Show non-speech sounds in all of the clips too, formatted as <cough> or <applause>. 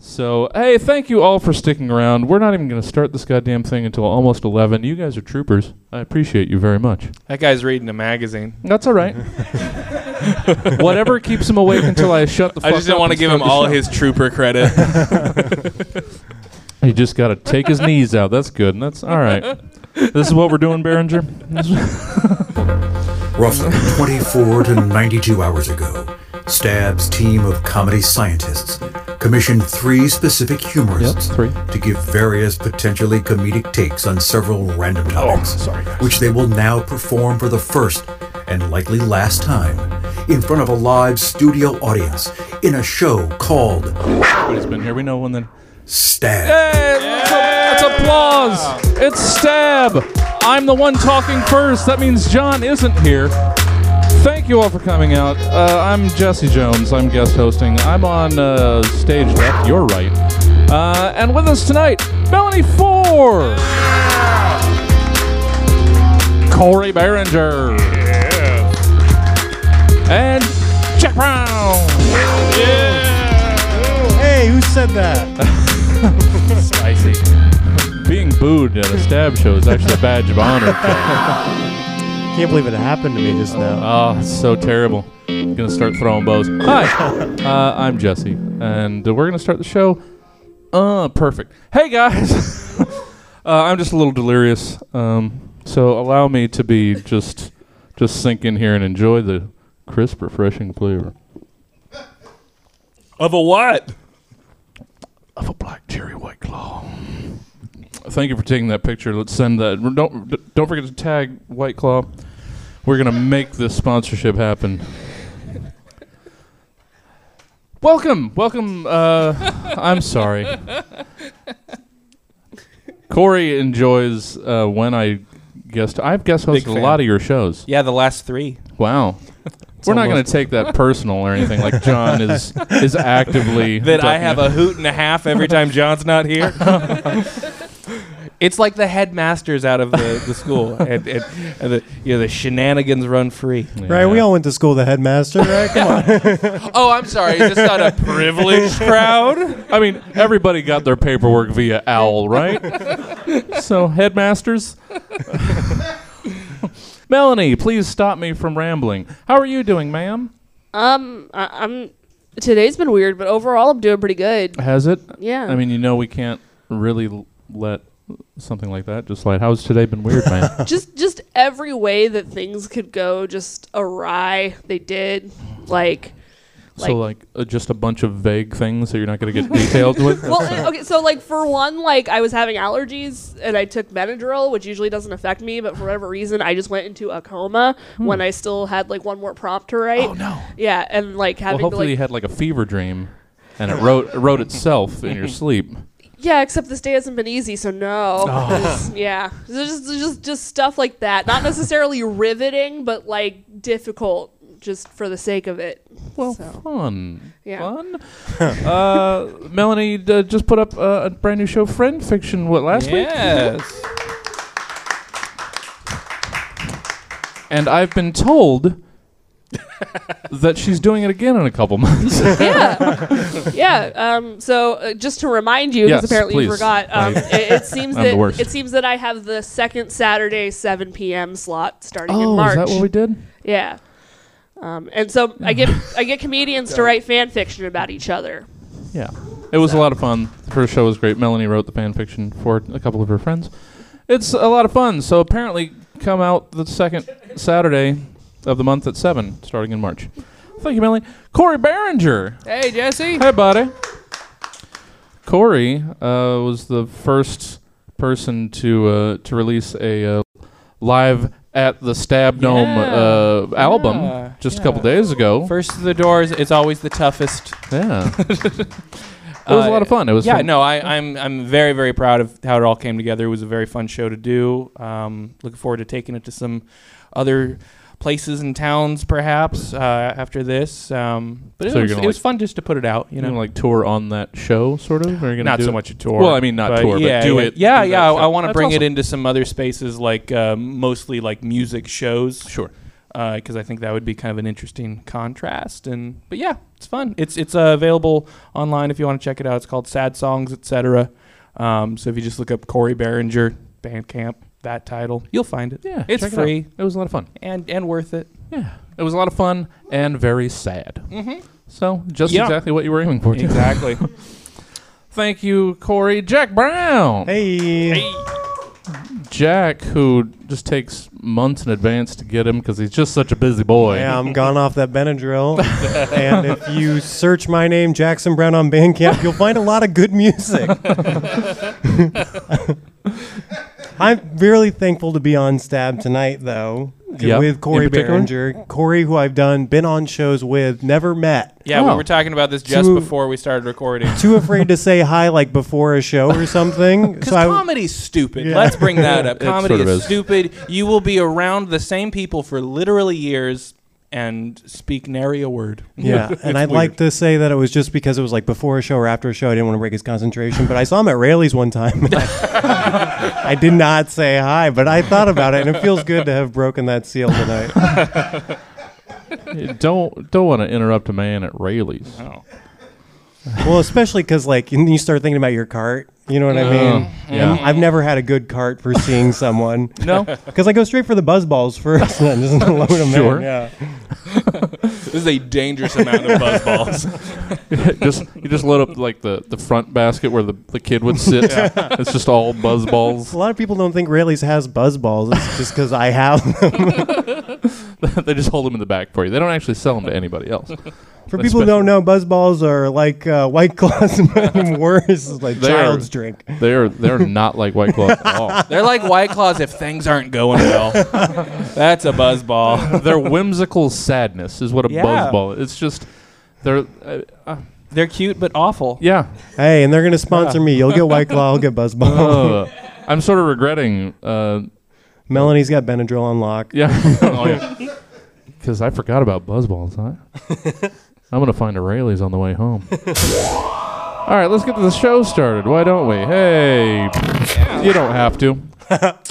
So, hey, thank you all for sticking around. We're not even going to start this goddamn thing until almost 11. You guys are troopers. I appreciate you very much. That guy's reading a magazine. That's all right. <laughs> Whatever keeps him awake until I shut the fuck I just didn't want to give him all his trooper credit. <laughs> He just got to take his knees out. That's good. And that's all right. This is what we're doing, Behringer. <laughs> Roughly 24 to 92 hours ago, Stab's team of comedy scientists commissioned three specific humorists Yep, three. to give various potentially comedic takes on several random oh, topics, sorry, which they will now perform for the first and likely last time in front of a live studio audience in a show called Everybody's been here. We know when then. Stab. Hey, that's, that's applause. It's Stab. I'm the one talking first. That means John isn't here. Thank you all for coming out. Uh, I'm Jesse Jones. I'm guest hosting. I'm on uh, stage left, your right. Uh, and with us tonight, Melanie Ford. Corey Behringer. And Jack Brown. Yeah. Hey, who said that? <laughs> Spicy. Being booed at a stab show is actually a badge of honor. <laughs> Can't believe it happened to me just now. Oh, it's so terrible. I'm gonna start throwing bows. Hi, uh, I'm Jesse, and uh, we're gonna start the show. Uh, perfect. Hey guys, <laughs> uh, I'm just a little delirious, um, so allow me to be just, just sink in here and enjoy the crisp, refreshing flavor Of a what? of a black cherry white claw. Thank you for taking that picture. Let's send that. Don't don't forget to tag White Claw. We're gonna make this sponsorship happen. Welcome, welcome. Uh, I'm sorry. Corey enjoys uh, when I guest. I've guest hosted a fan. lot of your shows. Yeah, the last three. Wow. We're not going to take that personal or anything. Like John is is actively <laughs> That I have a hoot and a half every time John's not here. <laughs> it's like the headmasters out of the, the school, <laughs> and, and, and the you know the shenanigans run free. Right, we all went to school with the headmaster, right? Come on. <laughs> Oh, I'm sorry. Is this not a privileged <laughs> crowd? I mean, everybody got their paperwork via OWL, right? so, headmasters. Melanie, please stop me from rambling. How are you doing, ma'am? Um, I, I'm. Today's been weird, but overall, I'm doing pretty good. Has it? Yeah. I mean, you know, we can't really l- let something like that just like, How's today been weird, man? <laughs> just just every way that things could go just awry, they did. Like, so, like, uh, just a bunch of vague things that you're not going to get detailed with? <laughs> well, uh, okay. So, like for one, like I was having allergies and I took Benadryl, which usually doesn't affect me, but for whatever reason, I just went into a coma when I still had like one more prompt to write. Hmm. Oh, no. Yeah, and like having Well, hopefully to you had, like, a fever dream and it wrote, it wrote itself in your <laughs> sleep. Yeah, except this day hasn't been easy, so no. Oh. <laughs> 'Cause, Yeah, so just just just stuff like that. Not necessarily riveting, but like difficult, just for the sake of it. Well, So. fun. Yeah. Fun. <laughs> uh, Melanie uh, just put up uh, a brand new show, Friend Fiction, what, last week? Yes. And I've been told that she's doing it again in a couple months. <laughs> yeah, <laughs> yeah. Um, so uh, just to remind you, because Yes, apparently you forgot, um, it, it seems I'm the that worst. it seems that I have the second Saturday 7 p.m. slot starting in oh, March. is that what we did? yeah. Um, and so I get I get comedians to <laughs> write fan fiction about each other. Yeah. It was a lot of fun. The first show was great. Melanie wrote the fan fiction for a couple of her friends. It's a lot of fun. So apparently, come out the second Saturday of the month at 7, starting in March. Thank you, Melanie. Corey Behringer. Hey, Jesse. Hey, buddy. Corey uh, was the first person to uh, to release a uh, live at the Stab Dome Yeah. uh, album Yeah, just a couple days ago. First to the doors is always the toughest. yeah, <laughs> it was a lot of fun. It was yeah, fun. no, I, I'm I'm very very proud of how it all came together. It was a very fun show to do. Um, looking forward to taking it to some other places and towns perhaps uh, after this. Um, but it, So was, gonna, was fun just to put it out. You know, like tour on that show, sort of. Or not do so it? much a tour. Well, I mean, not tour, but yeah, do yeah, it- Yeah, do yeah. that I, want to bring it into some other spaces, like uh, mostly like music shows. Sure. because I think that would be kind of an interesting contrast. And but yeah, it's fun. It's it's uh, available online if you want to check it out. It's called Sad Songs, etc. Um, so if you just look up Corey Behringer Bandcamp, that title, you'll find it. Yeah, it's check it out. free It was a lot of fun. and and worth it. Yeah, it was a lot of fun and very sad. Mm-hmm. So just Yeah. exactly what you were aiming for. too. Exactly. <laughs> Thank you, Corey. Jack Brown. Hey. Jack, who just takes months in advance to get him because he's just such a busy boy. Yeah, I'm <laughs> gone off that Benadryl. and if you search my name, Jackson Brown, on Bandcamp, you'll find a lot of good music. <laughs> I'm really thankful to be on Stab tonight, though, Yeah, with Corey in particular? Behringer. Corey, who I've done, been on shows with, never met. yeah, Oh. we were talking about this just Two- before we started recording. Too afraid to say hi, like before a show or something. <laughs> Because So I, comedy's stupid. Yeah. Let's bring that <laughs> up. It Comedy sort of is, is. stupid. You will be around the same people for literally years and speak nary a word. <laughs> Yeah, and I'd weird. like to say that it was just because it was like before a show or after a show. I didn't want to break his concentration, but I saw him at Raley's one time. <laughs> <laughs> I did not say hi, but I thought about it, and it feels good to have broken that seal tonight. Don't don't want to interrupt a man at Raley's. Oh. Well, especially because like and you start thinking about your cart. You know what I mean? Yeah. And I've never had a good cart for seeing someone <laughs> No, because I go straight for the buzz balls first, <laughs> and just load them Sure. in. Yeah. <laughs> This is a dangerous amount of buzz balls. just you just load up like the, the front basket where the, the kid would sit. It's just all buzz balls. A lot of people don't think Raley's has buzz balls. It's just because I have them. they just hold them in the back for you. They don't actually sell them to anybody else. For people who don't know, buzz balls are like uh, White Claws, but worse. It's like They are- child's drink. They are they're not like White Claw at all. <laughs> They're like White Claws if things aren't going well. That's a buzzball. <laughs> Their whimsical sadness is what a Yeah. buzz ball. is. It's just they're uh, uh, They're cute but awful. yeah. Hey, and they're gonna sponsor me. You'll get White Claw. I'll get Buzz Ball. <laughs> Uh, I'm sort of regretting. Uh, Melanie's got Benadryl on lock. yeah. oh yeah. Because I forgot about buzzballs. Huh? I'm gonna find a Raley's on the way home. All right, let's get the show started. Why don't we? Hey, you don't have to.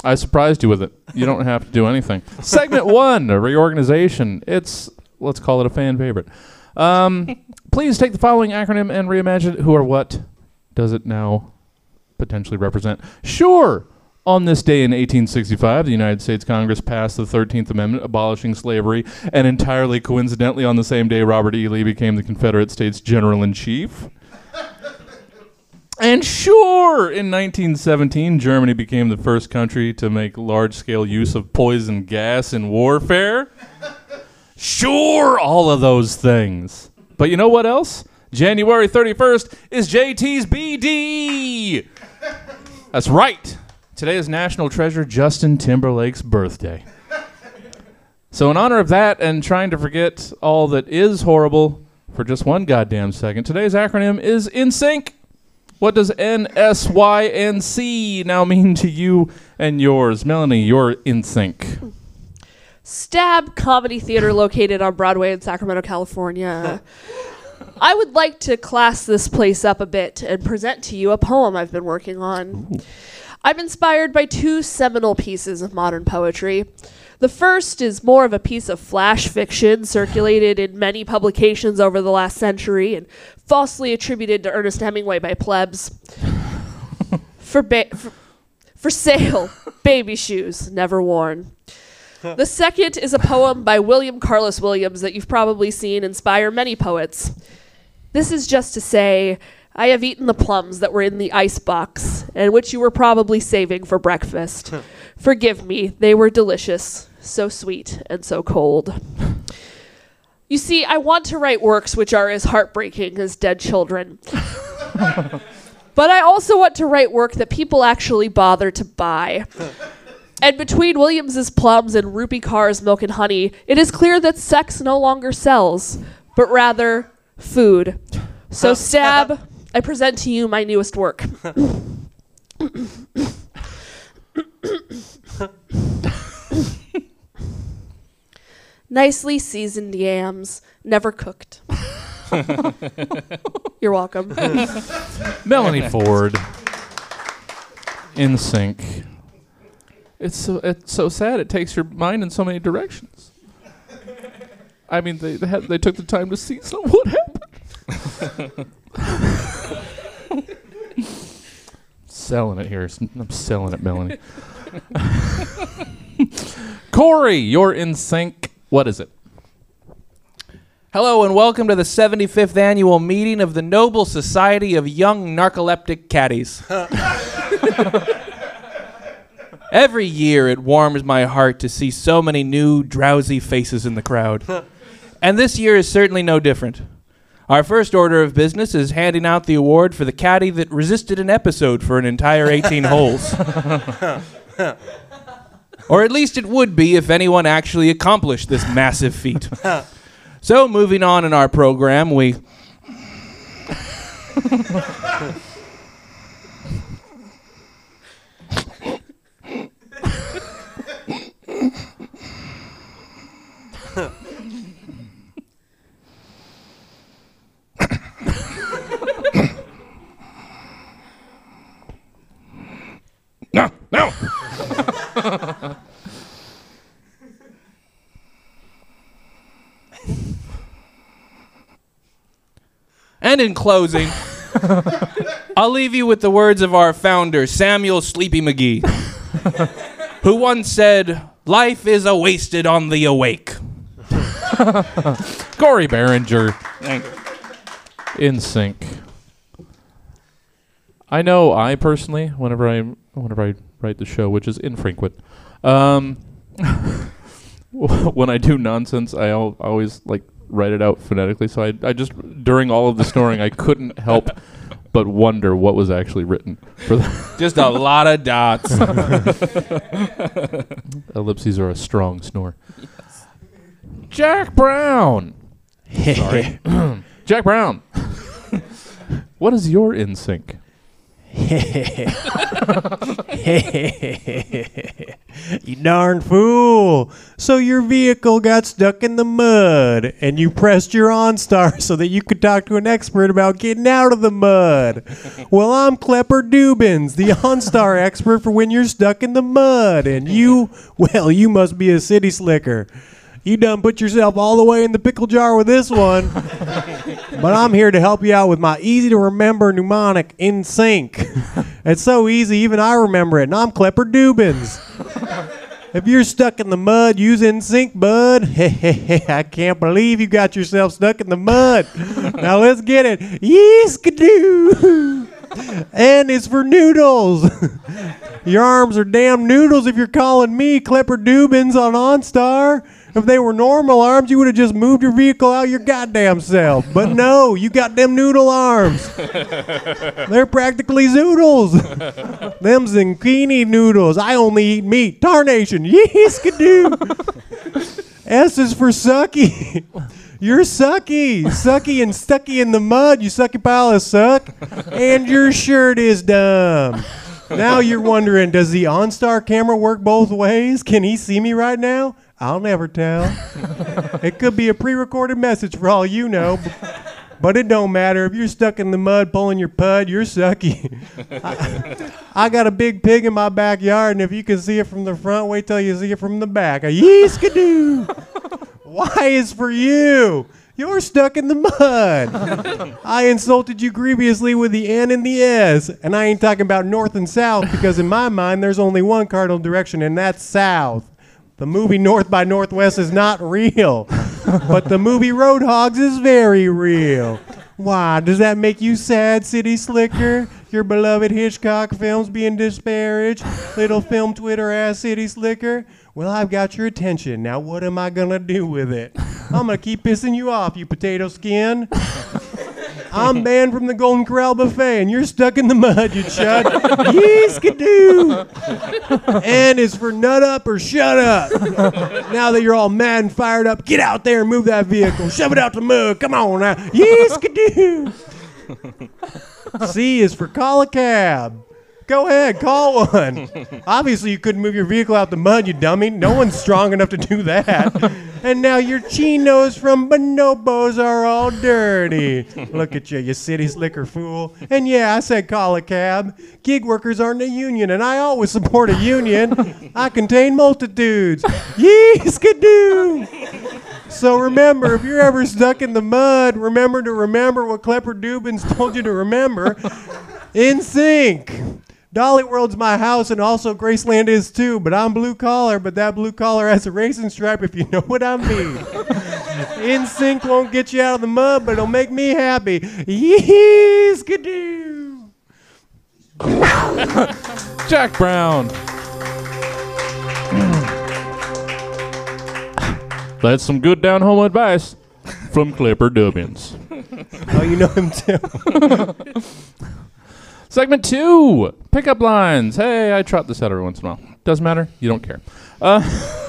I surprised you with it. You don't have to do anything. Segment <laughs> one, a reorganization. It's let's call it a fan favorite. Um, please take the following acronym and reimagine it. Who or what does it now potentially represent? Sure. On this day in 1865, the United States Congress passed the 13th Amendment abolishing slavery, and entirely coincidentally, on the same day, Robert E. Lee became the Confederate States General in Chief. And sure, in 1917, Germany became the first country to make large scale use of poison gas in warfare. Sure, all of those things. But you know what else? January 31st is JT's BD. That's right. Today is National Treasure Justin Timberlake's birthday. So, in honor of that and trying to forget all that is horrible for just one goddamn second, today's acronym is In Sync. What does NSYNC now mean to you and yours? Melanie, you're in sync. Stab Comedy Theater located on Broadway in Sacramento, California. I would like to class this place up a bit and present to you a poem I've been working on. I'm inspired by two seminal pieces of modern poetry. The first is more of a piece of flash fiction circulated in many publications over the last century and falsely attributed to Ernest Hemingway by plebs. for, ba- for, for sale, baby shoes, never worn. The second is a poem by William Carlos Williams that you've probably seen inspire many poets. This is just to say, I have eaten the plums that were in the ice box, and which you were probably saving for breakfast. Forgive me, they were delicious, so sweet and so cold. You see, I want to write works which are as heartbreaking as dead children. <laughs> but I also want to write work that people actually bother to buy. And between Williams's plums and Rupi Kaur's milk and honey, it is clear that sex no longer sells, but rather food. So, Stab, I present to you my newest work. <laughs> Nicely seasoned yams, never cooked. <laughs> You're welcome. Melanie Ford. In sync. It's so it's so sad. It takes your mind in so many directions. I mean, they they, had, they took the time to see some what happened. Selling it here. I'm selling it, Melanie. <laughs> Corey, you're in sync. What is it? Hello and welcome to the 75th annual meeting of the Noble Society of Young Narcoleptic Caddies. <laughs> Every year it warms my heart to see so many new, drowsy faces in the crowd. and this year is certainly no different. Our first order of business is handing out the award for the caddy that resisted an episode for an entire 18 <laughs> holes. or at least it would be if anyone actually accomplished this massive feat. <laughs> So, moving on in our program, we. <laughs> No, no. And in closing, I'll leave you with the words of our founder, Samuel Sleepy McGee, who once said, Life is a wasted on the awake. Corey Behringer Thank you. in sync. I know I personally, whenever I whenever I write write the show, which is infrequent, um, <laughs> when I do nonsense, I al- always like write it out phonetically. So I, I just during all of the snoring, I couldn't help but wonder what was actually written. For the <laughs> Just a lot of dots. <laughs> ellipses are a strong snore. Jack Brown. Sorry, Jack Brown. what is your in sync? <laughs> you darn fool. So your vehicle got stuck in the mud and you pressed your OnStar so that you could talk to an expert about getting out of the mud. well, I'm Klepper Dubins, the OnStar expert for when you're stuck in the mud. And you, well, you must be a city slicker. You done put yourself all the way in the pickle jar with this one. But I'm here to help you out with my easy to remember mnemonic in sync. <laughs> it's so easy, even I remember it, and I'm Klepper Dubins. if you're stuck in the mud, use in sync, bud. <laughs> I can't believe you got yourself stuck in the mud. <laughs> now let's get it. Yeeskadoo. and it's for noodles. Your arms are damn noodles if you're calling me Klepper Dubins on OnStar. If they were normal arms, you would have just moved your vehicle out your goddamn self. But no, you got them noodle arms. <laughs> They're practically zoodles. <laughs> them zucchini noodles. I only eat meat. Tarnation. Yes, skidoo. S is for sucky. You're sucky. Sucky and stucky in the mud, you sucky pile of suck. And your shirt is dumb. Now you're wondering, does the OnStar camera work both ways? Can he see me right now? I'll never tell. it could be a pre-recorded message for all you know. But it don't matter. If you're stuck in the mud pulling your pud, you're sucky. I, I got a big pig in my backyard, and if you can see it from the front, wait till you see it from the back. A yeeskadoo. Y is for you. You're stuck in the mud. I insulted you grievously with the N and the S, and I ain't talking about north and south because in my mind there's only one cardinal direction, and that's south. The movie North by Northwest is not real, <laughs> but the movie Roadhogs is very real. Why does that make you sad, City Slicker? Your beloved Hitchcock films being disparaged, little film Twitter ass City Slicker. Well, I've got your attention. Now, what am I gonna do with it? I'm gonna keep pissing you off, you potato skin. I'm <laughs> banned from the Golden Corral buffet, and you're stuck in the mud, you chud. <laughs> Yeeskadoo! <laughs> N is for nut up or shut up. now that you're all mad and fired up, get out there and move that vehicle. Shove it out the mud. Come on now. Yeeskadoo! C is for call a cab. Go ahead, call one. <laughs> Obviously, you couldn't move your vehicle out the mud, you dummy. No one's strong enough to do that. <laughs> And now your chinos from bonobos are all dirty. Look at you, you city slicker fool. And yeah, I said call a cab. Gig workers aren't a union, and I always support a union. I contain multitudes. Yee skidoo! So remember, if you're ever stuck in the mud, remember to remember what Klepper Dubins told you to remember. In sync. Dollywood's my house, and also Graceland is too. But I'm blue collar, but that blue collar has a racing stripe, if you know what I mean. <laughs> In sync won't get you out of the mud, but it'll make me happy. Yee skidoo. Jack Brown. That's some good down home advice from Clipper Dubbins. Oh, you know him too. <laughs> Segment two pickup lines. Hey, I trot this out every once in a while. Doesn't matter. You don't care. Uh,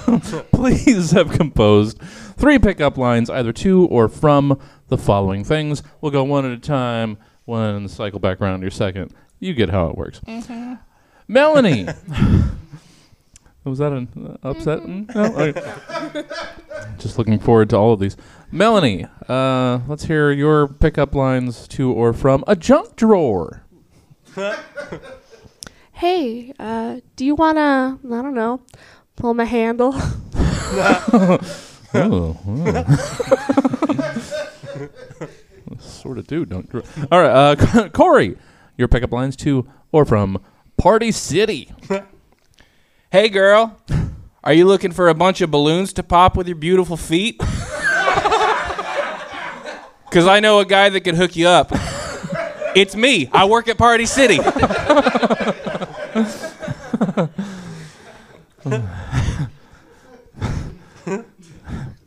<laughs> please <laughs> have composed three pickup lines, either to or from the following things. We'll go one at a time, one cycle back around your second. You get how it works. Melanie. <laughs> Was that an uh, upset? Mm, no? Okay. Just looking forward to all of these. Melanie, uh, let's hear your pickup lines to or from a junk drawer. Hey, uh, do you wanna? I don't know, pull my handle. <laughs> Oh, <laughs> sort of do, don't. you? All right, uh, <laughs> Corey, your pickup lines to or from Party City. Hey, girl, are you looking for a bunch of balloons to pop with your beautiful feet? Because I know a guy that could hook you up. It's me. I work at Party City. <laughs>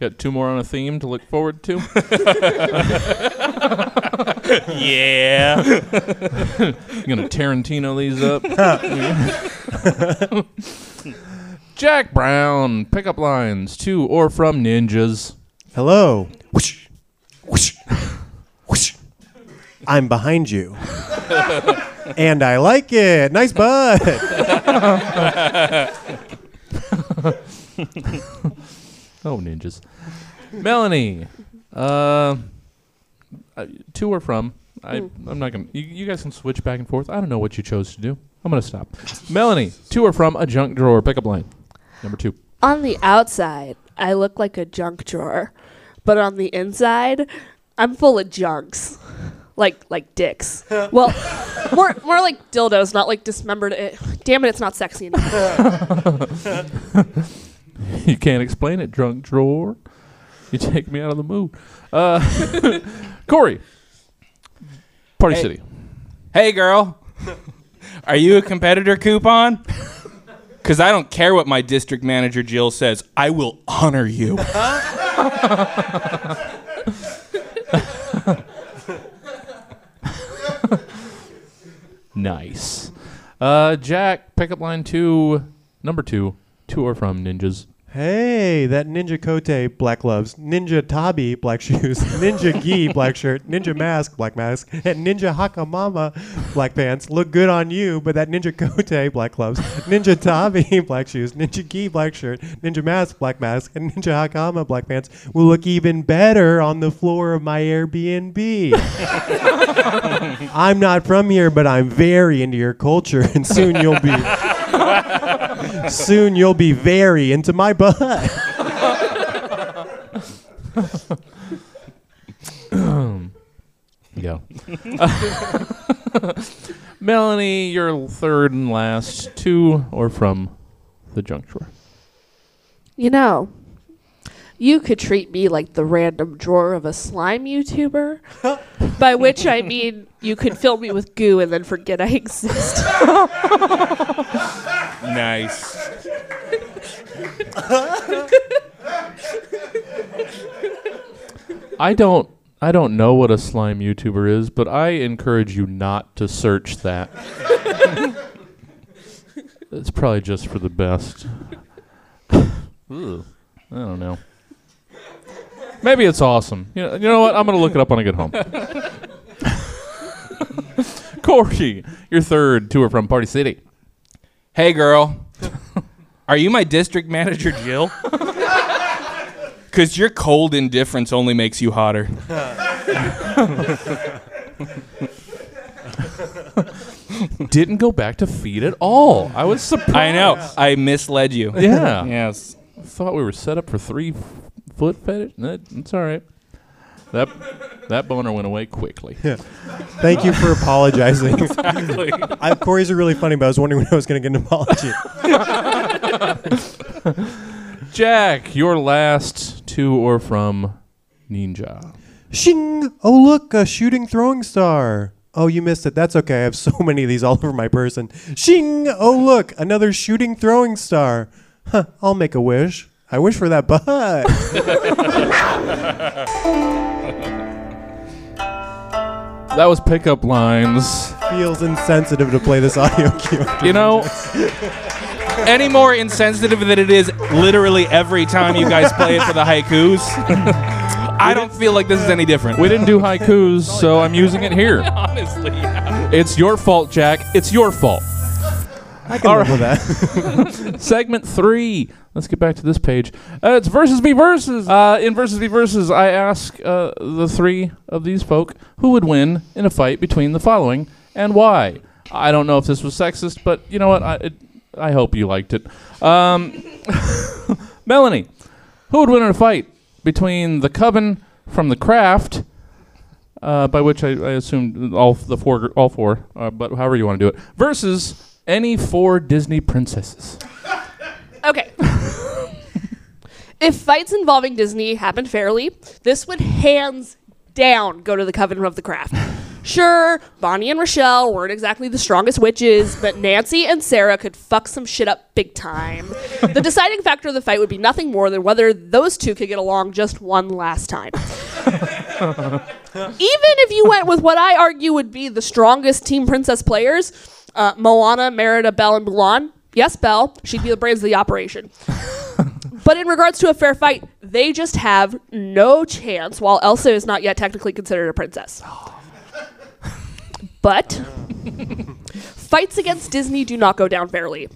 Got two more on a theme to look forward to. <laughs> yeah. I'm <laughs> gonna Tarantino these up. Jack Brown, pickup lines to or from ninjas. Hello. Whoosh. Whoosh. Whoosh. I'm behind you. <laughs> and I like it. Nice butt. <laughs> Oh, ninjas. Melanie, uh, uh, to or from? I, I'm not gonna. You, you guys can switch back and forth. I don't know what you chose to do. I'm gonna stop. Melanie, to or from a junk drawer pickup line. Number two. on the outside, I look like a junk drawer, but on the inside, I'm full of junks, like like dicks. <laughs> well, more more like dildos, not like dismembered. eh, damn it, it's not sexy enough. <laughs> You can't explain it, drunk drawer. You take me out of the mood. Uh, <laughs> Corey, Party Hey. City. Hey, girl, are you a competitor coupon? Because I don't care what my district manager Jill says. I will honor you. Nice. Uh, Jack, pickup line two, number two, to or from ninjas. Hey, that Ninja Kote, black gloves. Ninja Tabi, black <laughs> shoes. Ninja Gi, black shirt. Ninja Mask, black mask. And Ninja Hakamama, black pants. Look good on you, but that Ninja Kote, black gloves. Ninja Tabi, <laughs> black shoes. Ninja Gi, black shirt. Ninja Mask, black mask. And Ninja Hakama, black pants will look even better on the floor of my Airbnb. <laughs> I'm not from here, but I'm very into your culture, and soon you'll be. Soon you'll be very into my butt. Yeah. <laughs> Melanie, you're third and last, to or from the junk drawer. You know, you could treat me like the random drawer of a slime YouTuber, <laughs> by which I mean you could fill me with goo and then forget I exist. <laughs> nice. I don't. I don't know what a slime YouTuber is, but I encourage you not to search that. it's probably just for the best. I don't know. Maybe it's awesome. You know, you know what? I'm gonna look it up when I get home. <laughs> Corey, you're third tour from Party City. Hey, girl, are you my district manager Jill? <laughs> Because your cold indifference only makes you hotter. <laughs> Didn't go back to feed at all. I was surprised. I know. I misled you. Yeah. Yes. I thought we were set up for three foot fetish. That, that's all right. That that boner went away quickly. Thank you for apologizing. <laughs> I, Corey's are really funny, but I was wondering when I was going to get an apology. <laughs> Jack, your last to or from Ninja. Shing! Oh, look, a shooting throwing star. Oh, you missed it. That's okay. I have so <laughs> many of these all over my person. Shing! Oh, look, another shooting throwing star. Huh, I'll make a wish. I wish for that butt. That was pickup lines. Feels insensitive to play this audio <laughs> cue. You know, Any more insensitive than it is literally every time you guys play it for the haikus? <laughs> I don't feel like this is any different. we didn't do haikus, so I'm using it here. <laughs> honestly. yeah. It's your fault, Jack. It's your fault. I can All live with that. <laughs> Segment three. Let's get back to this page. Uh, it's versus v versus. Uh, in versus v versus, I ask uh, the three of these folk who would win in a fight between the following and why. I don't know if this was sexist, but you know what? I it, I hope you liked it. Um, <laughs> Melanie, who would win in a fight between the coven from the craft? Uh, by which I, I assume all the four, all four, uh, but however you want to do it, versus any four Disney princesses. Okay. if fights involving Disney happened fairly, this would hands down go to the Coven of the Craft. Sure, Bonnie and Rochelle weren't exactly the strongest witches, but Nancy and Sarah could fuck some shit up big time. the deciding factor of the fight would be nothing more than whether those two could get along just one last time. <laughs> Even if you went with what I argue would be the strongest Team Princess players, uh, Moana, Merida, Belle, and Mulan. Yes, Belle. She'd be the brains of the operation. <laughs> but in regards to a fair fight, they just have no chance, while Elsa is not yet technically considered a princess. <gasps> But <laughs> fights against Disney do not go down fairly.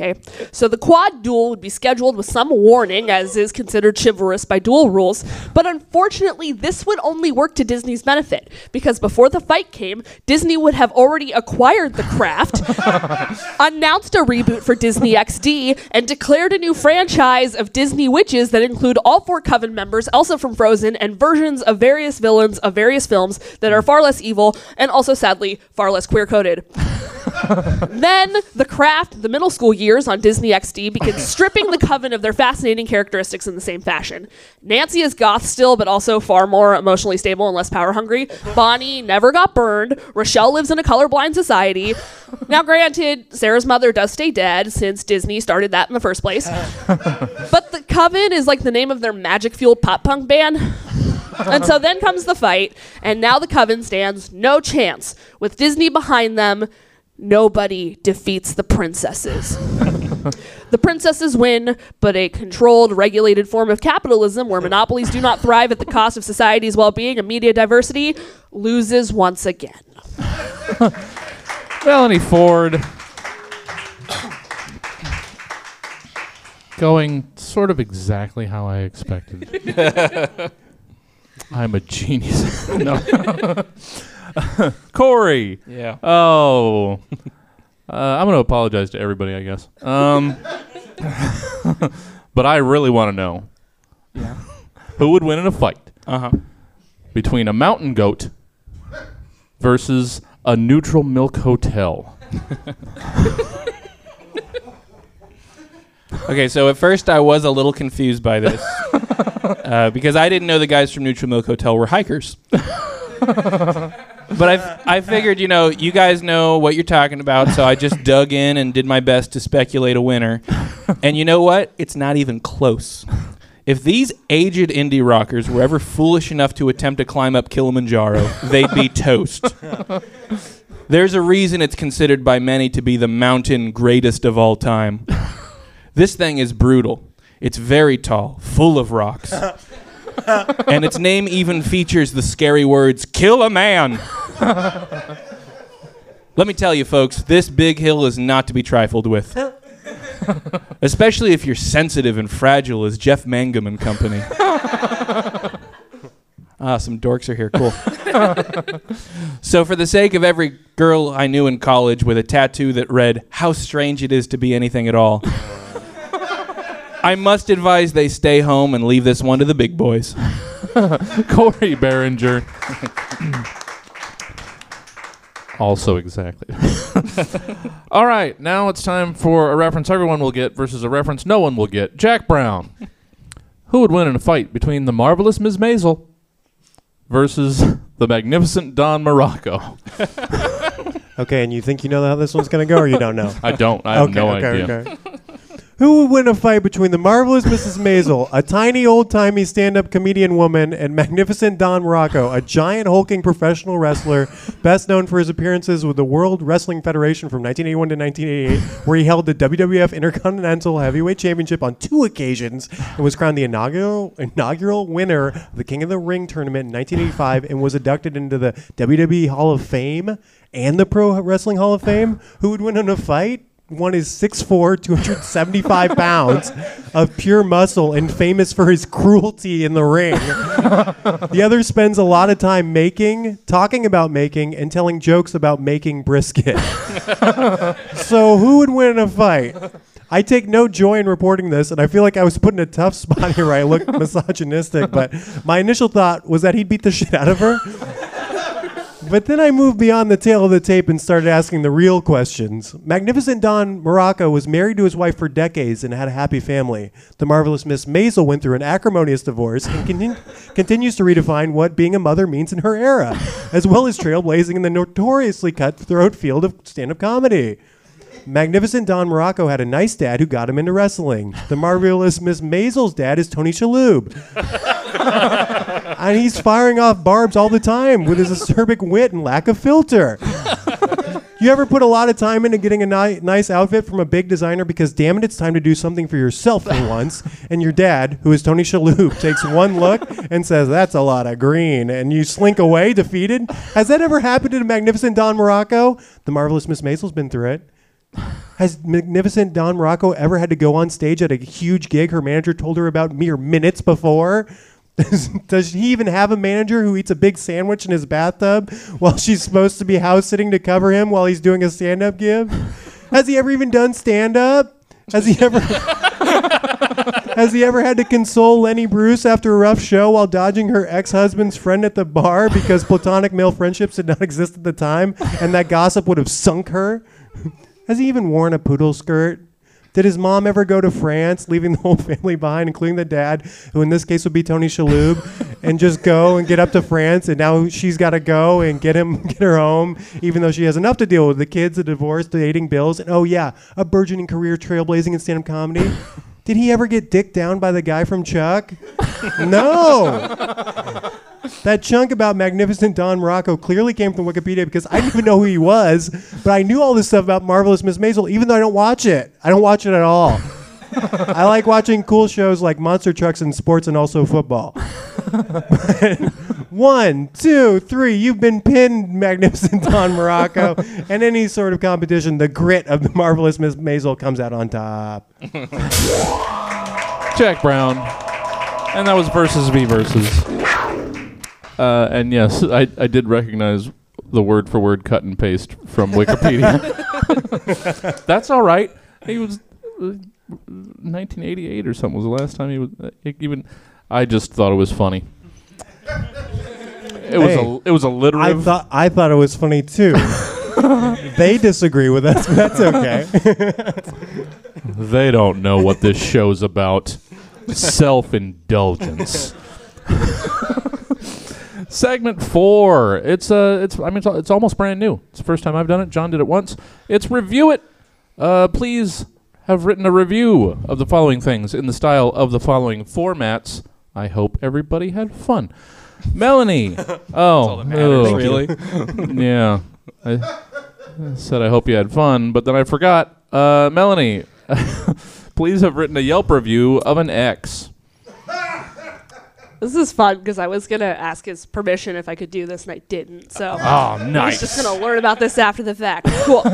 Okay, so the quad duel would be scheduled with some warning, as is considered chivalrous by duel rules. But unfortunately, this would only work to Disney's benefit because before the fight came, Disney would have already acquired the craft, <laughs> announced a reboot for Disney XD, and declared a new franchise of Disney witches that include all four Coven members, Elsa from Frozen, and versions of various villains of various films that are far less evil and also, sadly, far less queer coded. <laughs> <laughs> then the craft, the middle school years on Disney XD, begin <laughs> stripping the Coven of their fascinating characteristics in the same fashion. Nancy is goth still, but also far more emotionally stable and less power hungry. Bonnie never got burned. Rochelle lives in a colorblind society. <laughs> Now, granted, Sarah's mother does stay dead since Disney started that in the first place. but the Coven is like the name of their magic fueled pop punk band. and so then comes the fight, and now the Coven stands no chance. With Disney behind them, nobody defeats the princesses. the princesses win, but a controlled, regulated form of capitalism where monopolies do not thrive at the cost of society's well being and media diversity loses once again. Melanie Ford. Going sort of exactly how I expected. <laughs> I'm a genius. <laughs> no. <laughs> Corey. Yeah. Oh. Uh, I'm going to apologize to everybody, I guess. Um, <laughs> but I really want to know Yeah. who would win in a fight Uh huh. between a mountain goat versus a neutral milk hotel. <laughs> Okay, so at first I was a little confused by this uh, because I didn't know the guys from Neutral Milk Hotel were hikers. But I, I figured, you know, you guys know what you're talking about, so I just dug in and did my best to speculate a winner. And you know what? It's not even close. If these aged indie rockers were ever foolish enough to attempt to climb up Kilimanjaro, they'd be toast. There's a reason it's considered by many to be the mountain greatest of all time. This thing is brutal. It's very tall, full of rocks. <laughs> and its name even features the scary words, kill a man. <laughs> Let me tell you, folks, this big hill is not to be trifled with. <laughs> Especially if you're sensitive and fragile as Jeff Mangum and company. ah, some dorks are here. Cool. so, for the sake of every girl I knew in college with a tattoo that read, How strange it is to be anything at all. I must advise they stay home and leave this one to the big boys. <laughs> Corey Behringer. also exactly. <laughs> All right, now it's time for a reference everyone will get versus a reference no one will get. Jack Brown. Who would win in a fight between the marvelous Ms. Maisel versus the magnificent Don Muraco? <laughs> Okay, and you think you know how this one's going to go, or you don't know? I don't. I have okay, no okay, idea. okay. Who would win a fight between the marvelous Mrs. Maisel, a tiny old timey stand up comedian woman, and magnificent Don Muraco, a giant hulking professional wrestler, best known for his appearances with the World Wrestling Federation from 1981 to 1988, where he held the WWF Intercontinental Heavyweight Championship on two occasions and was crowned the inaugural inaugural winner of the King of the Ring tournament in 1985 and was inducted into the WWE Hall of Fame and the Pro Wrestling Hall of Fame? Who would win in a fight? One is 6'4", 275 pounds of pure muscle and famous for his cruelty in the ring. the other spends a lot of time making, talking about making, and telling jokes about making brisket. <laughs> so who would win in a fight? I take no joy in reporting this, and I feel like I was put in a tough spot <laughs> here where I look misogynistic, but my initial thought was that he'd beat the shit out of her. But then I moved beyond the tale of the tape and started asking the real questions. Magnificent Don Muraco was married to his wife for decades and had a happy family. The marvelous Miss Maisel went through an acrimonious divorce and continu- <laughs> continues to redefine what being a mother means in her era, as well as trailblazing in the notoriously cutthroat field of stand up comedy. Magnificent Don Muraco had a nice dad who got him into wrestling. The marvelous Miss Maisel's dad is Tony Shalhoub <laughs> <laughs> and he's firing off barbs all the time with his acerbic wit and lack of filter. You ever put a lot of time into getting a ni- nice outfit from a big designer because damn it, it's time to do something for yourself for once, and your dad, who is Tony Shalhoub, takes one look and says, "That's a lot of green," and you slink away defeated? Has that ever happened to the magnificent Don Muraco? The marvelous Miss Maisel's been through it. Has magnificent Don Muraco ever had to go on stage at a huge gig her manager told her about mere minutes before? <laughs> Does, he even have a manager who eats a big sandwich in his bathtub while <laughs> she's supposed to be house sitting to cover him while he's doing a stand up give? <laughs> Has he ever even done stand up? Has he ever Has he ever had to console Lenny Bruce after a rough show while dodging her ex-husband's friend at the bar because platonic male friendships did not exist at the time and that gossip would have sunk her? Has he even worn a poodle skirt? Did his mom ever go to France, leaving the whole <laughs> family behind, including the dad, who in this case would be Tony Shalhoub, <laughs> and just go and get up to France, and now she's got to go and get him, <laughs> get her home, even though she has enough to deal with the kids, the divorce, the dating bills, and oh yeah, a burgeoning career trailblazing in stand-up comedy. Did he ever get dicked down by the guy from Chuck? no. That chunk about Magnificent Don Muraco clearly came from Wikipedia because I didn't even know who he was, but I knew all this stuff about Marvelous Miss Maisel, even though I don't watch it. I don't watch it at all. <laughs> I like watching cool shows like Monster Trucks and sports and also football. One, two, three. You've been pinned, Magnificent Don Muraco. and any sort of competition, the grit of the Marvelous Miss Maisel comes out on top. Jack Brown. And that was versus v versus. Uh, and yes, I, I did recognize the word for word cut and paste from Wikipedia. <laughs> That's all right. He was uh, 1988 or something was the last time he was uh, even. I just thought it was funny. It was Hey, a it was a I alliterative. thought I thought it was funny too. <laughs> they disagree with us, but that's okay. They don't know what this show's about. <laughs> Self indulgence. Segment four. It's uh, it's I mean, it's, it's almost brand new. It's the first time I've done it. John did it once. It's review it. Uh, please have written a review of the following things in the style of the following formats. I hope everybody had fun. Melanie. <laughs> Oh, oh. really. <laughs> yeah. I said I hope you had fun, but then I forgot. Uh, Melanie, <laughs> please have written a Yelp review of an ex. This is fun because I was gonna ask his permission if I could do this and I didn't. So Oh, I was just gonna learn about this after the fact. Cool.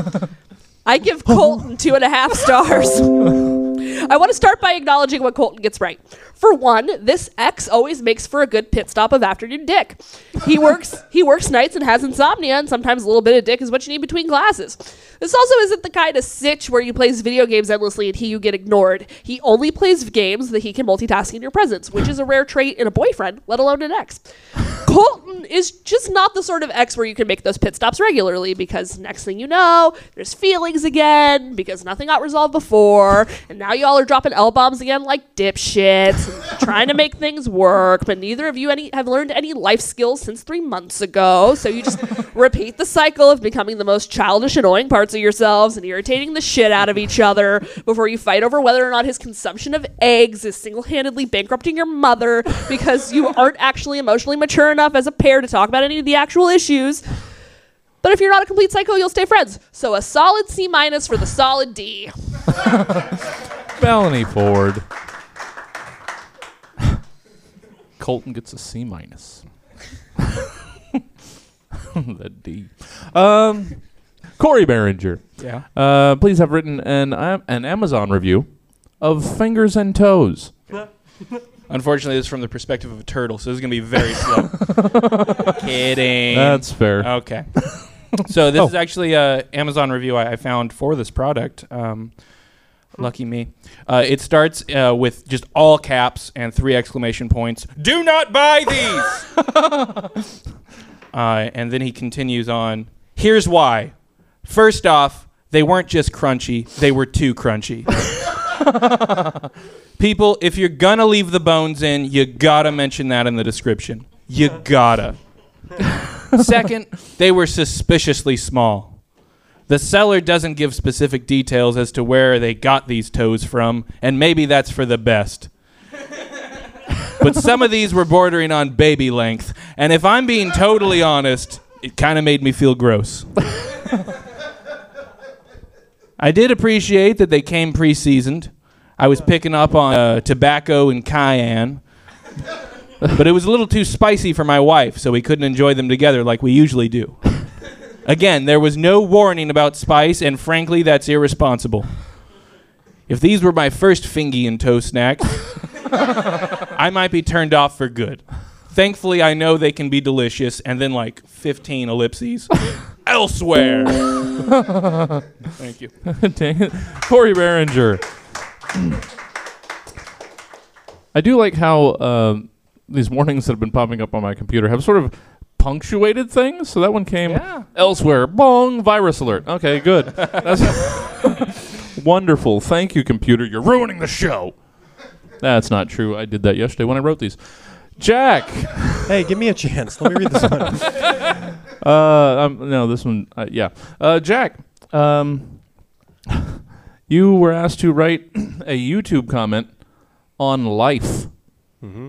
I give Colton two and a half stars. <laughs> I want to start by acknowledging what Colton gets right. For one, this ex always makes for a good pit stop of afternoon dick. He <laughs> works he works nights and has insomnia, and sometimes a little bit of dick is what you need between classes. This also isn't the kind of sitch where you plays video games endlessly and he you get ignored. He only plays games that he can multitask in your presence, which is a rare trait in a boyfriend, let alone an ex. Colton is just not the sort of ex where you can make those pit stops regularly because next thing you know, there's feelings again because nothing got resolved before, and now y'all are dropping L bombs again like dipshits, trying to make things work. But neither of you any have learned any life skills since three months ago, so you just <laughs> repeat the cycle of becoming the most childish, annoying parts of yourselves and irritating the shit out of each other before you fight over whether or not his consumption of eggs is single-handedly bankrupting your mother because you aren't actually emotionally mature enough as a pair to talk about any of the actual issues. But if you're not a complete psycho, you'll stay friends. So a solid C minus for the solid D. <laughs> Melanie Ford. <laughs> Colton gets a C minus. <laughs> the D. Um, Corey Behringer. Yeah. Uh, please have written an uh, an Amazon review of Fingers and Toes. Unfortunately, this is from the perspective of a turtle, so this is going to be very slow. <laughs> Kidding. That's fair. Okay. so this Oh. is actually a Amazon review I, I found for this product. Um, lucky me. Uh, it starts uh, with just all caps and three exclamation points. Do not buy these. <laughs> uh, and then he continues on. Here's why. First off, they weren't just crunchy; they were too crunchy. <laughs> <laughs> People, if you're gonna leave the bones in, you gotta mention that in the description. You gotta. <laughs> Second, they were suspiciously small. The seller doesn't give specific details as to where they got these toes from, and maybe that's for the best. <laughs> but some of these were bordering on baby length, and if I'm being totally honest, it kind of made me feel gross. I did appreciate that they came pre seasoned. I was picking up on uh, tobacco and cayenne. <laughs> but it was a little too spicy for my wife, so we couldn't enjoy them together like we usually do. <laughs> Again, there was no warning about spice, and frankly, that's irresponsible. If these were my first fingy and toe snacks, <laughs> I might be turned off for good. Thankfully, I know they can be delicious, and then like 15 ellipses <laughs> elsewhere. <laughs> Thank you. <laughs> Dang it. Corey Behringer. I do like how um, these warnings that have been popping up on my computer have sort of punctuated things. So that one came Yeah. elsewhere. Bong, virus alert. Okay, good. That's wonderful. Thank you, computer. You're ruining the show. That's not true. I did that yesterday when I wrote these. Jack. Hey, give me a chance. Let me read this one. <laughs> Uh, um, no, this one. Uh, yeah, uh, Jack. Um, you were asked to write a YouTube comment on life. Mm-hmm.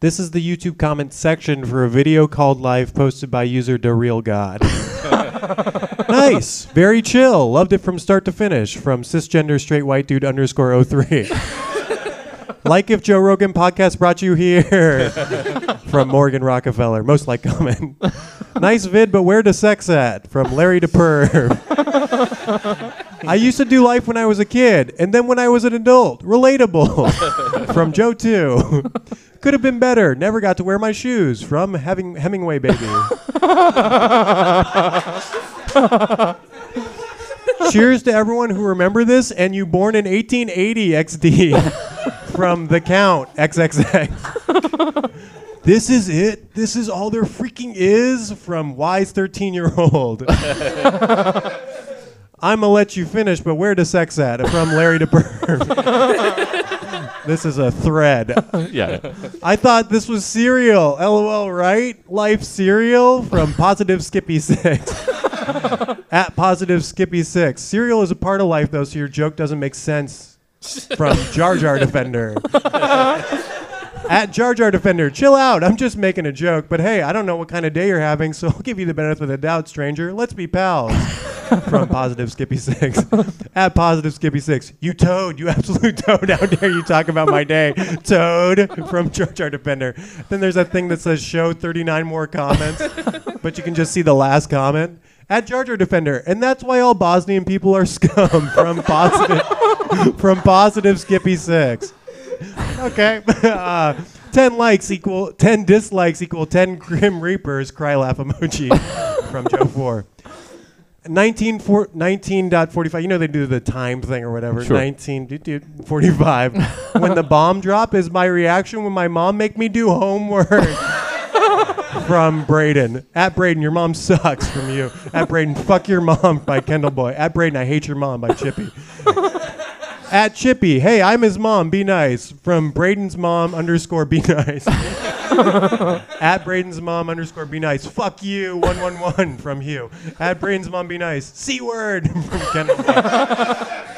This is the YouTube comment section for a video called Life posted by user DeRealGod. <laughs> nice. Very chill. Loved it from start to finish. From cisgender straight white dude underscore 03. Like if Joe Rogan podcast brought you here. <laughs> from Morgan Rockefeller. Most like comment. nice vid, but where to sex at? From Larry to Perv. <laughs> I used to do life when I was a kid, and then when I was an adult. Relatable. <laughs> from Joe 2. Could have been better. Never got to wear my shoes. From having Hemingway baby. Cheers to everyone who remember this and you born in 1880 XD from the count XXX. <laughs> this is it. This is all there freaking is from wise 13 year old. <laughs> I'm gonna let you finish, but where to sex at? From Larry to Perv. <laughs> this is a thread. yeah. I thought this was cereal. LOL, right? Life cereal from Positive Skippy Six. At Positive Skippy Six. Cereal is a part of life, though, so your joke doesn't make sense. From Jar Jar Defender. <laughs> At Jar Jar Defender, chill out. I'm just making a joke, but hey, I don't know what kind of day you're having, so I'll give you the benefit of the doubt, stranger. Let's be pals. <laughs> From Positive Skippy Six. At Positive Skippy Six. You toad, you absolute <laughs> toad. How dare you talk about my day? Toad from Jar Jar Defender. Then there's that thing that says show 39 more comments, but you can just see the last comment. At Jar Jar Defender. And that's why all Bosnian people are <laughs> scum from Positive <laughs> from positive Skippy six. Okay. <laughs> Uh, ten likes equal ten dislikes equal ten Grim Reapers. Cry laugh emoji from Joe four. 19 four, 19.45 you know they do the time thing or whatever Sure. 19 do- do- 45 when the bomb drop is my reaction when my mom make me do homework from Braden. At Braden, your mom sucks from you. At Braden, fuck your mom by Kendall Boy. At Braden, I hate your mom by Chippy. At Chippy, hey, I'm his mom. Be nice. From Braden's mom underscore be nice. At Braden's mom underscore be nice. Fuck you. One one one from Hugh. At Braden's mom be nice. C word <laughs> from Kendall. Boy.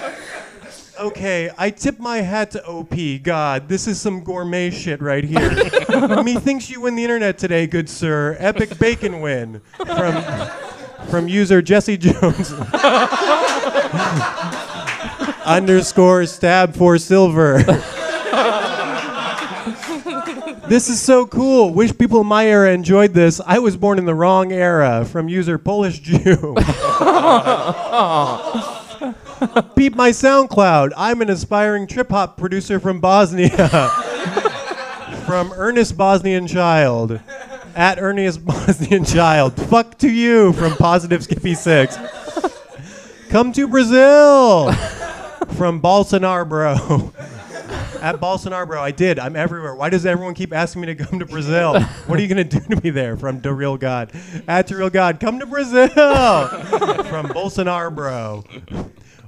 Okay, I tip my hat to OP. God, this is some gourmet shit right here. <laughs> Methinks you win the internet today, good sir. Epic bacon win from from user Jesse Jones. <laughs> underscore stab for silver. <laughs> this is so cool. Wish people in my era enjoyed this. I was born in the wrong era. From user Polish Jew. <laughs> Beat my SoundCloud. I'm an aspiring trip hop producer from Bosnia. <laughs> from Ernest Bosnian Child. At Ernest Bosnian Child. Fuck to you from Positive Skippy 6. Come to Brazil from Bolsonaro, bro. <laughs> At Bolsonaro, bro, I did. I'm everywhere. Why does everyone keep asking me to come to Brazil? What are you gonna do to me there? From the real God. At the real God, come to Brazil. from Bolsonaro, bro.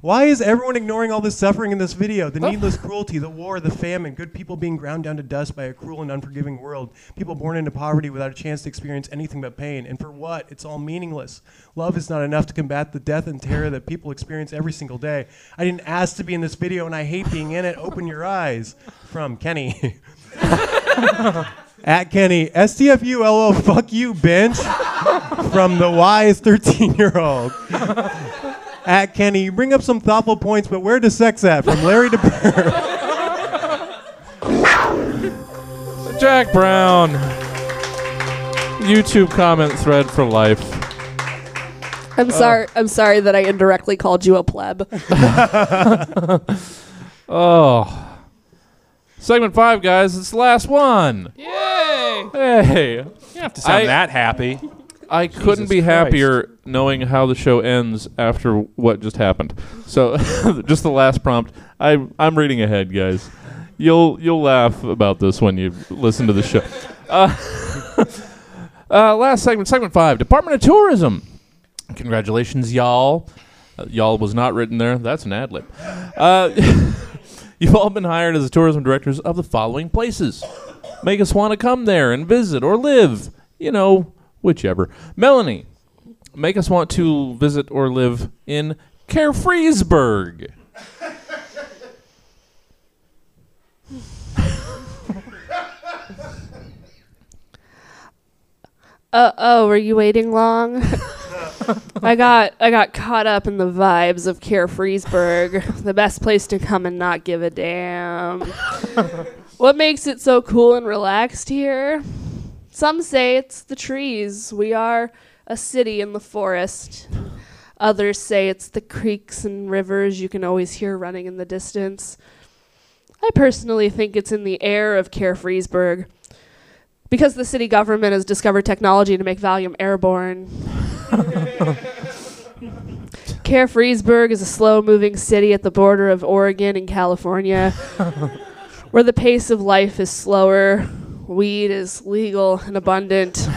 Why is everyone ignoring all the suffering in this video? The needless cruelty, the war, the famine, good people being ground down to dust by a cruel and unforgiving world, people born into poverty without a chance to experience anything but pain. And for what? It's all meaningless. Love is not enough to combat the death and terror that people experience every single day. I didn't ask to be in this video and I hate being in it. Open your eyes. From Kenny. <laughs> At Kenny, STFU LO, fuck you, bench. From the wise 13 year old at Kenny. You bring up some thoughtful points, but where does sex at? From Larry DeBurr. <laughs> Jack Brown. YouTube comment thread for life. I'm uh, sorry. I'm sorry that I indirectly called you a pleb. <laughs> Oh. Segment five, guys. It's the last one. Yay! Hey. You have to sound I- that happy. I couldn't be happier knowing how the show ends after what just happened. So, <laughs> just the last prompt. I I'm reading ahead, guys. You'll you'll laugh about this when you listen to the show. <laughs> Uh, <laughs> uh, last segment, segment five, Department of Tourism. Congratulations, y'all. Uh, y'all was not written there. That's an ad lib. Uh, you've all been hired as the tourism directors of the following places. Make us want to come there and visit or live. You know, whichever. Melanie, make us want to visit or live in Carefreesburg. Uh oh, were you waiting long? <laughs> I got I got caught up in the vibes of Carefreesburg, the best place to come and not give a damn. <laughs> what makes it so cool and relaxed here? Some say it's the trees. We are a city in the forest. Others say it's the creeks and rivers you can always hear running in the distance. I personally think it's in the air of Carefreesburg because the city government has discovered technology to make Valium airborne. <laughs> Carefreesburg is a slow moving city at the border of Oregon and California <laughs> where the pace of life is slower, weed is legal and abundant,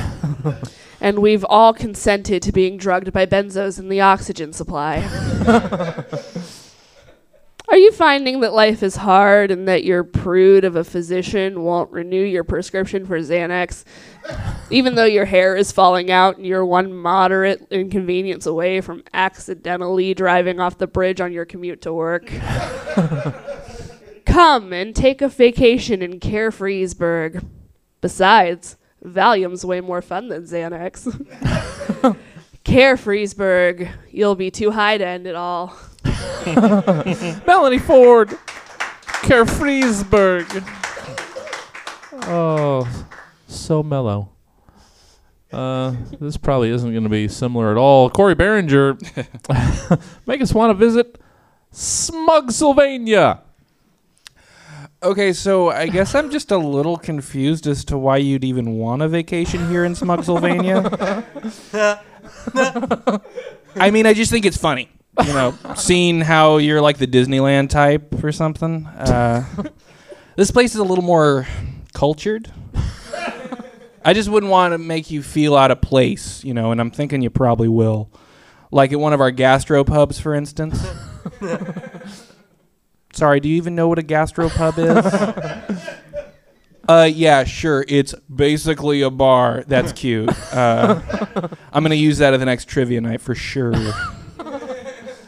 <laughs> and we've all consented to being drugged by benzos in the oxygen supply. <laughs> Are you finding that life is hard and that your prude of a physician won't renew your prescription for Xanax, even though your hair is falling out and you're one moderate inconvenience away from accidentally driving off the bridge on your commute to work? <laughs> Come and take a vacation in Carefreesburg. Besides, Valium's way more fun than Xanax. <laughs> Carefreesburg, you'll be too high to end it all. <laughs> Melanie Ford, Carefreesburg. Oh, so mellow. Uh, this probably isn't going to be similar at all. Corey Behringer, <laughs> make us want to visit Smugsylvania. Okay, so I guess I'm just a little confused as to why you'd even want a vacation here in Smugsylvania. I mean, I just think it's funny, you know, seeing how you're like the Disneyland type or something. Uh, this place is a little more cultured. I just wouldn't want to make you feel out of place, you know, and I'm thinking you probably will. Like at one of our gastropubs, for instance. Sorry, do you even know what a gastropub is? <laughs> uh, yeah, sure. It's basically a bar. That's cute. Uh, I'm gonna use that at the next trivia night for sure.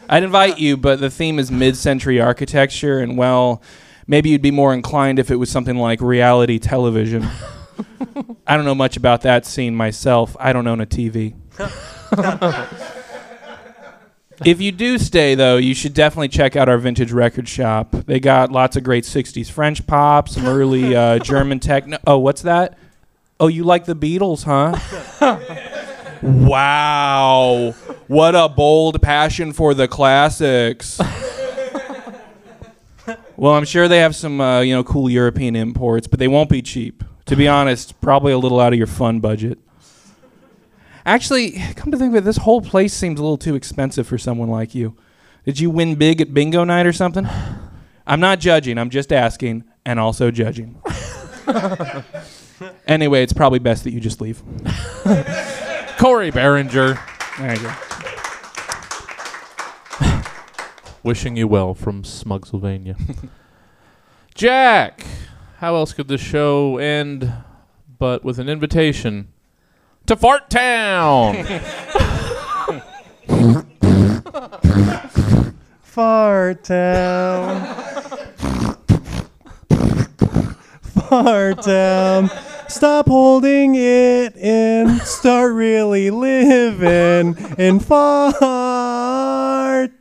I'd invite you, but the theme is mid-century architecture, and well, maybe you'd be more inclined if it was something like reality television. I don't know much about that scene myself. I don't own a TV. <laughs> if you do stay, though, you should definitely check out our vintage record shop. They got lots of great 60s French pop, some early uh, <laughs> German techno. Oh, what's that? Oh, you like the Beatles, huh? <laughs> wow. What a bold passion for the classics. <laughs> well, I'm sure they have some, uh, you know, cool European imports, but they won't be cheap. To be honest, probably a little out of your fun budget. Actually, come to think of it, this whole place seems a little too expensive for someone like you. Did you win big at bingo night or something? <sighs> I'm not judging, I'm just asking and also judging. <laughs> anyway, it's probably best that you just leave. <laughs> Corey Behringer. There you go. <sighs> Wishing you well from Smugsylvania. <laughs> Jack, how else could this show end but with an invitation to Fart Town? Fart town. Fart town. Stop holding it in. Start really living in Fart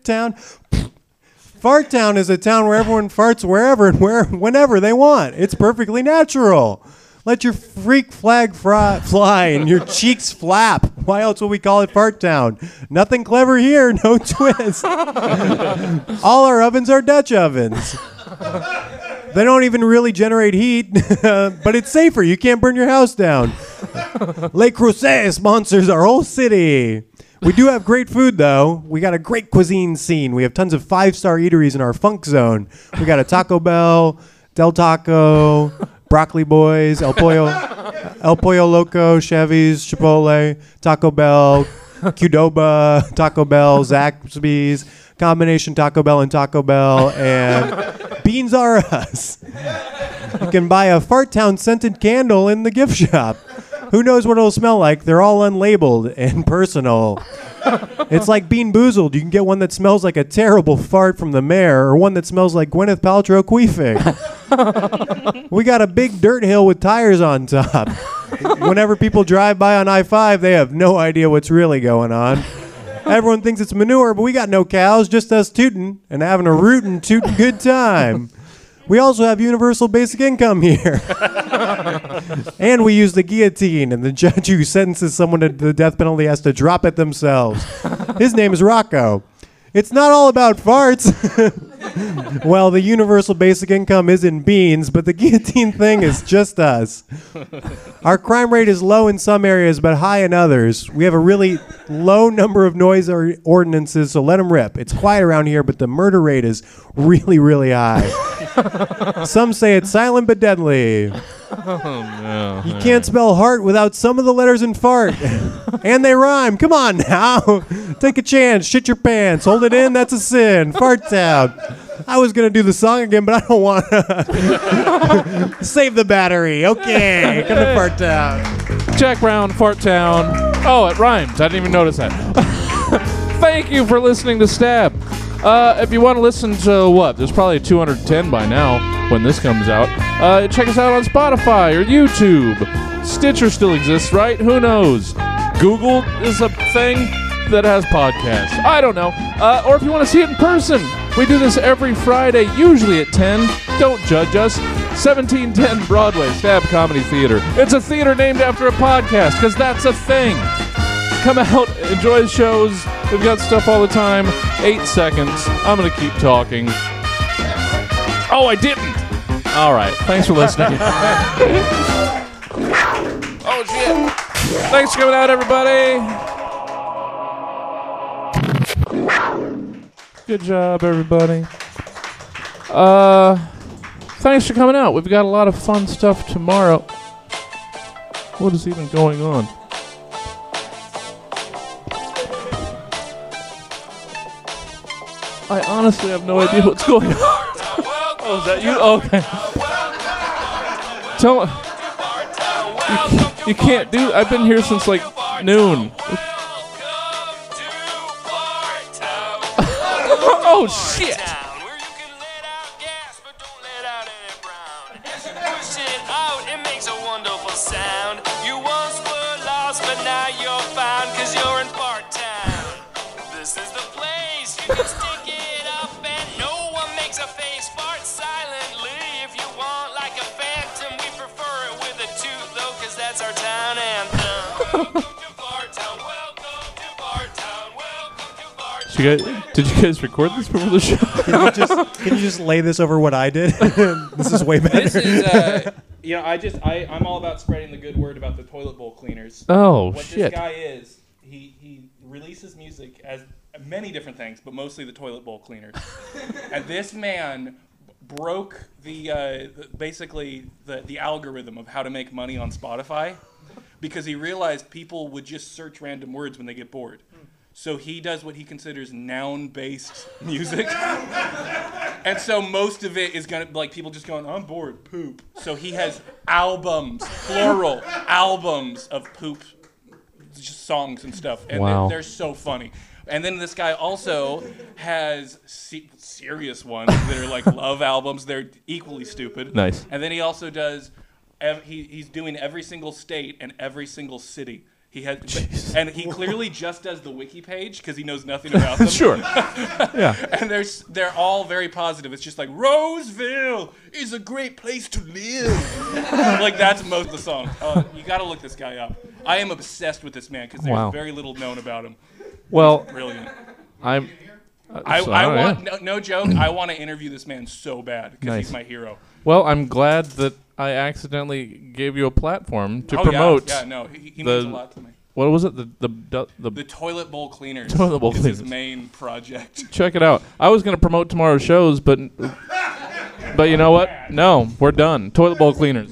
town. Fart town is a town where everyone farts wherever and where whenever they want. It's perfectly natural. Let your freak flag fry, fly and your cheeks flap. Why else would we call it Fart Town? Nothing clever here, no <laughs> twist. All our ovens are Dutch ovens. They don't even really generate heat, <laughs> but it's safer. You can't burn your house down. Le Creuset sponsors our whole city. We do have great food, though. We got a great cuisine scene. We have tons of five star eateries in our funk zone. We got a Taco Bell, Del Taco, Broccoli Boys, El Pollo, El Pollo Loco, Chevy's, Chipotle, Taco Bell, Qdoba, Taco Bell, Zaxby's, combination Taco Bell and Taco Bell, and Beans R Us. You can buy a Fart Town scented candle in the gift shop. Who knows what it'll smell like? They're all unlabeled and personal. It's like Bean Boozled. You can get one that smells like a terrible fart from the mayor, or one that smells like Gwyneth Paltrow queefing. we got a big dirt hill with tires on top. Whenever people drive by on I 5, they have no idea what's really going on. Everyone thinks it's manure, but we got no cows, just us tooting and having a rootin' tootin' good time. We also have universal basic income here. <laughs> and we use the guillotine, and the judge who sentences someone to the death penalty has to drop it themselves. His name is Rocco. It's not all about farts. <laughs> <laughs> well, the universal basic income is in beans, but the guillotine thing is just us. Our crime rate is low in some areas, but high in others. We have a really low number of noise or ordinances, so let them rip. It's quiet around here, but the murder rate is really, really high. <laughs> some say it's silent but deadly. You can't spell heart without some of the letters in fart. <laughs> and they rhyme. Come on now. Take a chance. Shit your pants. Hold it in. That's a sin. Fart town. I was going to do the song again, but I don't want to. <laughs> Save the battery. Okay. Come to Fart Town. Jack Brown, Fart Town. Oh, it rhymes. I didn't even notice that. <laughs> Thank you for listening to Stab. Uh, if you want to listen to what, there's probably 210 by now when this comes out. Uh, check us out on Spotify or YouTube. Stitcher still exists, right? Who knows? Google is a thing that has podcasts. I don't know. Uh, or if you want to see it in person, we do this every Friday, usually at 10. Don't judge us. 1710 Broadway, Stab Comedy Theater. It's a theater named after a podcast because that's a thing. Come out, enjoy the shows, We've got stuff all the time. Eight seconds. I'm going to keep talking. Oh, I didn't. All right. Thanks for listening. <laughs> oh, shit. Thanks for coming out, everybody. Good job, everybody. Uh, thanks for coming out. We've got a lot of fun stuff tomorrow. What is even going on? I honestly have no idea what's going on. oh, is that you? Okay. You, you can't do. I've been here since like noon. <laughs> oh shit! To Did you guys, did you guys record this before the show? Can you just can you just lay this over what I did? <laughs> this is way better. This is, uh, <laughs> you know, I just, I, I'm all about spreading the good word about the toilet bowl cleaners. Oh what shit! this guy is, he he releases music as many different things, but mostly the toilet bowl cleaners. <laughs> and this man broke the, uh, the basically the the algorithm of how to make money on Spotify because he realized people would just search random words when they get bored. So he does what he considers noun-based music. <laughs> And so most of it is gonna like people just going, I'm bored, poop. So he has albums, plural albums of poop just songs and stuff, and Wow. they're, they're so funny. And then this guy also has se- serious ones that are like love albums. They're equally stupid. Nice. And then he also does. Ev- he, he's doing every single state and every single city. He has, and he clearly just does the wiki page because he knows nothing <laughs> about them. Sure. yeah. <laughs> And there's they're all very positive. It's just like Roseville is a great place to live. <laughs> like that's most of the song. Uh, you got to look this guy up. I am obsessed with this man because there's Wow. very little known about him. Well, Brilliant. I'm. uh, I, so, I don't want yeah. no, no joke. I want to interview this man so bad because Nice. he's my hero. Well, I'm glad that I accidentally gave you a platform to oh, promote. Yeah, yeah no, he, he the- means a lot to me. What was it? The the the, the The toilet bowl cleaners. Toilet bowl is his main project. check it out. I was gonna promote tomorrow's shows, but but you know what? No, we're done. Toilet bowl cleaners.